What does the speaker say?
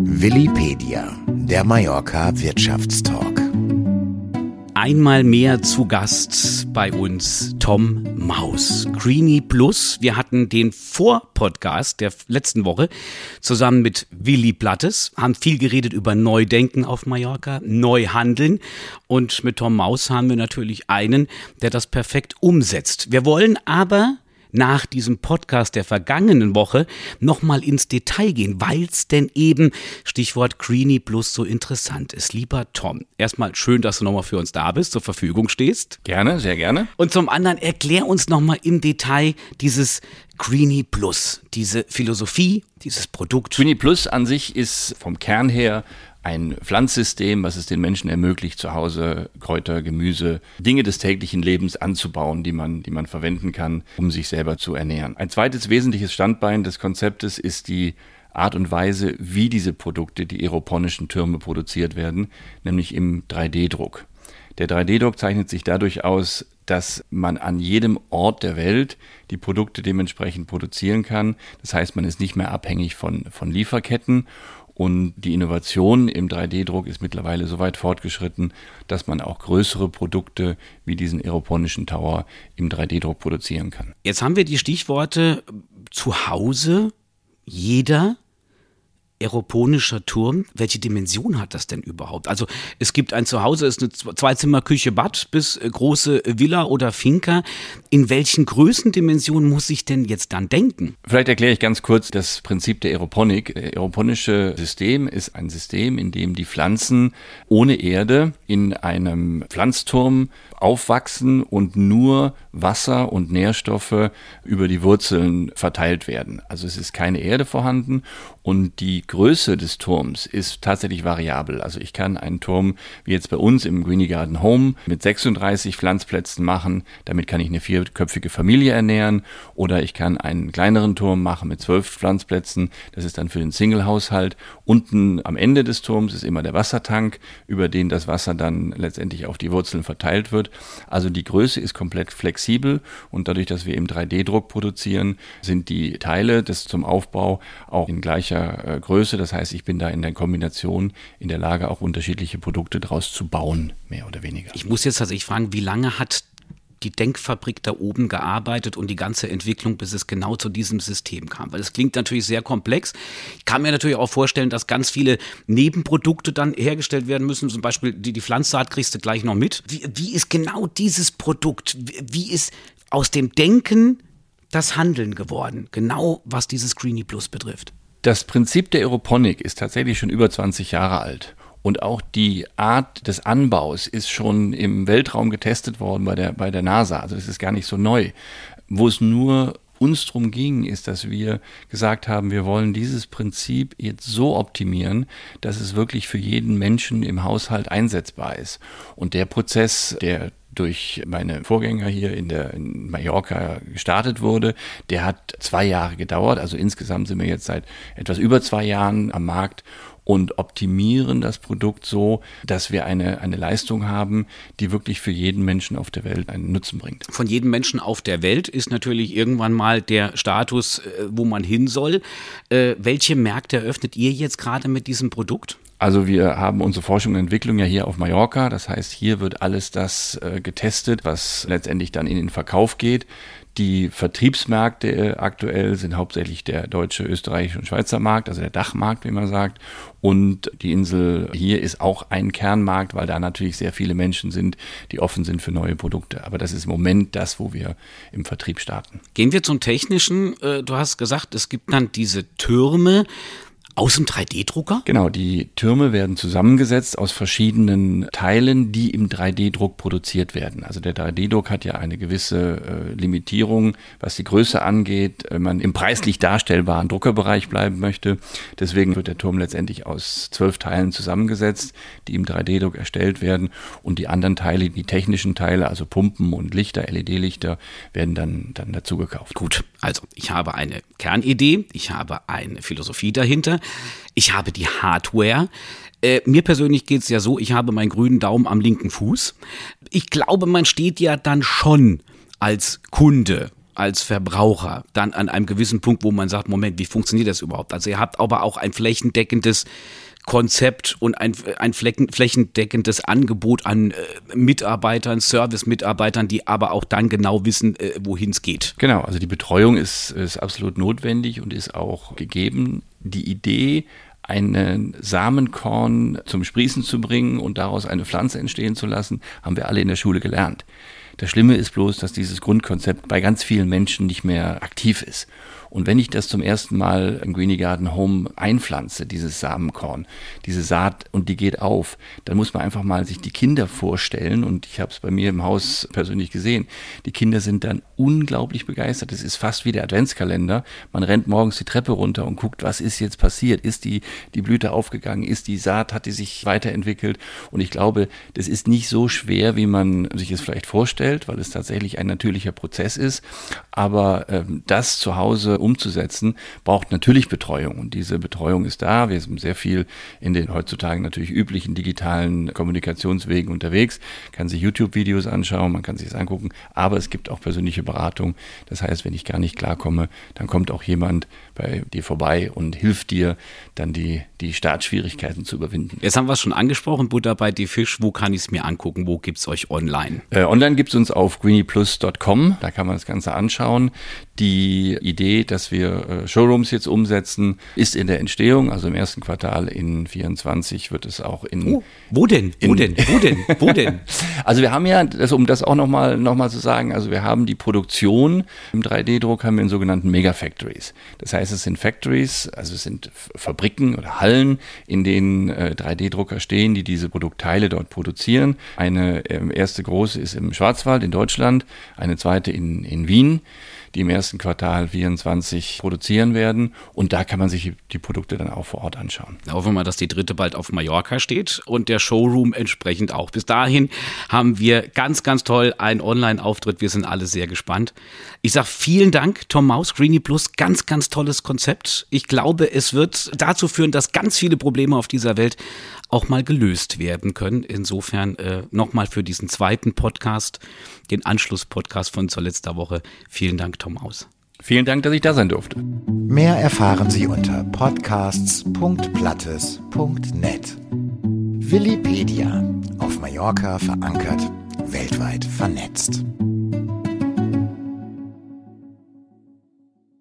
Willipedia, der Mallorca Wirtschaftstalk. Einmal mehr zu Gast bei uns Tom Maus. Greeny Plus. Wir hatten den Vorpodcast der letzten Woche zusammen mit Willi Plattes, haben viel geredet über Neudenken auf Mallorca, Neuhandeln. Und mit Tom Maus haben wir natürlich einen, der das perfekt umsetzt. Wir wollen aber nach diesem Podcast der vergangenen Woche nochmal ins Detail gehen, weil es denn eben, Stichwort Greeny Plus, so interessant ist. Lieber Tom, erstmal schön, dass du nochmal für uns da bist, zur Verfügung stehst. Gerne, sehr gerne. Und zum anderen, erklär uns nochmal im Detail dieses Greeny Plus, diese Philosophie, dieses Produkt. Greeny Plus an sich ist vom Kern her ein Pflanzsystem, was es den Menschen ermöglicht, zu Hause Kräuter, Gemüse, Dinge des täglichen Lebens anzubauen, die man, die man verwenden kann, um sich selber zu ernähren. Ein zweites wesentliches Standbein des Konzeptes ist die Art und Weise, wie diese Produkte, die aeroponischen Türme produziert werden, nämlich im 3D-Druck. Der 3D-Druck zeichnet sich dadurch aus, dass man an jedem Ort der Welt die Produkte dementsprechend produzieren kann. Das heißt, man ist nicht mehr abhängig von, von Lieferketten und die Innovation im 3D-Druck ist mittlerweile so weit fortgeschritten, dass man auch größere Produkte wie diesen aeroponischen Tower im 3D-Druck produzieren kann. Jetzt haben wir die Stichworte zu Hause, jeder, aeroponischer Turm, welche Dimension hat das denn überhaupt? Also es gibt ein Zuhause, ist eine Zweizimmer-Küche, Bad bis äh, große Villa oder Finca. In welchen Größendimensionen muss ich denn jetzt dann denken? Vielleicht erkläre ich ganz kurz das Prinzip der Aeroponik. Das aeroponische System ist ein System, in dem die Pflanzen ohne Erde in einem Pflanzturm aufwachsen und nur Wasser und Nährstoffe über die Wurzeln verteilt werden. Also es ist keine Erde vorhanden und die Größe des Turms ist tatsächlich variabel. Also ich kann einen Turm wie jetzt bei uns im Greenie Garden Home mit 36 Pflanzplätzen machen. Damit kann ich eine vierköpfige Familie ernähren. Oder ich kann einen kleineren Turm machen mit zwölf Pflanzplätzen. Das ist dann für den Single-Haushalt. Unten am Ende des Turms ist immer der Wassertank, über den das Wasser dann letztendlich auf die Wurzeln verteilt wird. Also die Größe ist komplett flexibel und dadurch, dass wir im 3D-Druck produzieren, sind die Teile des zum Aufbau auch in gleicher äh, Größe. Das heißt, ich bin da in der Kombination in der Lage, auch unterschiedliche Produkte daraus zu bauen, mehr oder weniger. Ich muss jetzt tatsächlich fragen, wie lange hat die Denkfabrik da oben gearbeitet und die ganze Entwicklung, bis es genau zu diesem System kam. Weil es klingt natürlich sehr komplex. Ich kann mir natürlich auch vorstellen, dass ganz viele Nebenprodukte dann hergestellt werden müssen. Zum Beispiel die, die Pflanzsaat kriegst du gleich noch mit. Wie, wie ist genau dieses Produkt? Wie ist aus dem Denken das Handeln geworden? Genau was dieses Greenie Plus betrifft. Das Prinzip der Aeroponik ist tatsächlich schon über 20 Jahre alt. Und auch die Art des Anbaus ist schon im Weltraum getestet worden bei der, bei der NASA. Also das ist gar nicht so neu. Wo es nur uns darum ging, ist, dass wir gesagt haben, wir wollen dieses Prinzip jetzt so optimieren, dass es wirklich für jeden Menschen im Haushalt einsetzbar ist. Und der Prozess, der durch meine Vorgänger hier in der in Mallorca gestartet wurde, der hat zwei Jahre gedauert. Also insgesamt sind wir jetzt seit etwas über zwei Jahren am Markt und optimieren das Produkt so, dass wir eine, eine Leistung haben, die wirklich für jeden Menschen auf der Welt einen Nutzen bringt. Von jedem Menschen auf der Welt ist natürlich irgendwann mal der Status, äh, wo man hin soll. Äh, welche Märkte eröffnet ihr jetzt gerade mit diesem Produkt? Also wir haben unsere Forschung und Entwicklung ja hier auf Mallorca. Das heißt, hier wird alles das äh, getestet, was letztendlich dann in den Verkauf geht. Die Vertriebsmärkte äh, aktuell sind hauptsächlich der deutsche, österreichische und Schweizer Markt, also der Dachmarkt, wie man sagt. Und die Insel hier ist auch ein Kernmarkt, weil da natürlich sehr viele Menschen sind, die offen sind für neue Produkte. Aber das ist im Moment das, wo wir im Vertrieb starten. Gehen wir zum Technischen. Äh, du hast gesagt, es gibt dann diese Türme aus dem 3D-Drucker? Genau, die Türme werden zusammengesetzt aus verschiedenen Teilen, die im 3D-Druck produziert werden. Also der 3D-Druck hat ja eine gewisse äh, Limitierung, was die Größe angeht, wenn man im preislich darstellbaren Druckerbereich bleiben möchte. Deswegen wird der Turm letztendlich aus zwölf Teilen zusammengesetzt, die im 3D-Druck erstellt werden. Und die anderen Teile, die technischen Teile, also Pumpen und Lichter, LED-Lichter, werden dann, dann dazu gekauft. Gut, also ich habe eine Kernidee, ich habe eine Philosophie dahinter. Ich habe die Hardware. Äh, mir persönlich geht es ja so, ich habe meinen grünen Daumen am linken Fuß. Ich glaube, man steht ja dann schon als Kunde als Verbraucher dann an einem gewissen Punkt, wo man sagt, Moment, wie funktioniert das überhaupt? Also ihr habt aber auch ein flächendeckendes Konzept und ein, ein flächendeckendes Angebot an äh, Mitarbeitern, Service-Mitarbeitern, die aber auch dann genau wissen, äh, wohin es geht. Genau, also die Betreuung ist, ist absolut notwendig und ist auch gegeben. Die Idee, einen Samenkorn zum Sprießen zu bringen und daraus eine Pflanze entstehen zu lassen, haben wir alle in der Schule gelernt. Das Schlimme ist bloß, dass dieses Grundkonzept bei ganz vielen Menschen nicht mehr aktiv ist. Und wenn ich das zum ersten Mal im Greenie Garden Home einpflanze, dieses Samenkorn, diese Saat und die geht auf, dann muss man einfach mal sich die Kinder vorstellen und ich habe es bei mir im Haus persönlich gesehen. Die Kinder sind dann unglaublich begeistert. Es ist fast wie der Adventskalender. Man rennt morgens die Treppe runter und guckt, was ist jetzt passiert? Ist die, die Blüte aufgegangen? Ist die Saat, hat die sich weiterentwickelt? Und ich glaube, das ist nicht so schwer, wie man sich es vielleicht vorstellt, weil es tatsächlich ein natürlicher Prozess ist. Aber ähm, das zu Hause umzusetzen, braucht natürlich Betreuung. Und diese Betreuung ist da. Wir sind sehr viel in den heutzutage natürlich üblichen digitalen Kommunikationswegen unterwegs. Man kann sich YouTube-Videos anschauen, man kann sich das angucken, aber es gibt auch persönliche Beratung. Das heißt, wenn ich gar nicht klarkomme, dann kommt auch jemand bei dir vorbei und hilft dir, dann die, die Startschwierigkeiten zu überwinden. Jetzt haben wir es schon angesprochen, Butter bei die Fisch. Wo kann ich es mir angucken? Wo gibt es euch online? Äh, online gibt es uns auf greenieplus.com. Da kann man das Ganze anschauen. Die Idee, dass wir äh, Showrooms jetzt umsetzen, ist in der Entstehung. Also im ersten Quartal in 24 wird es auch in. Oh, wo denn? Wo denn? Wo denn? Wo denn? also wir haben ja, das, um das auch nochmal noch mal zu sagen, also wir haben die Produktion im 3D-Druck haben wir in sogenannten Megafactories. Das heißt, es sind Factories, also es sind Fabriken oder Hallen, in denen äh, 3D-Drucker stehen, die diese Produktteile dort produzieren. Eine äh, erste große ist im Schwarzwald in Deutschland, eine zweite in, in Wien die im ersten Quartal 24 produzieren werden. Und da kann man sich die Produkte dann auch vor Ort anschauen. Hoffen wir mal, dass die dritte bald auf Mallorca steht und der Showroom entsprechend auch. Bis dahin haben wir ganz, ganz toll einen Online-Auftritt. Wir sind alle sehr gespannt. Ich sage vielen Dank, Tom Maus, Greenie Plus. Ganz, ganz tolles Konzept. Ich glaube, es wird dazu führen, dass ganz viele Probleme auf dieser Welt auch mal gelöst werden können. Insofern äh, nochmal für diesen zweiten Podcast, den Anschlusspodcast von zur letzter Woche. Vielen Dank, Tom Aus. Vielen Dank, dass ich da sein durfte. Mehr erfahren Sie unter podcasts.plattes.net. Willipedia. Auf Mallorca verankert, weltweit vernetzt.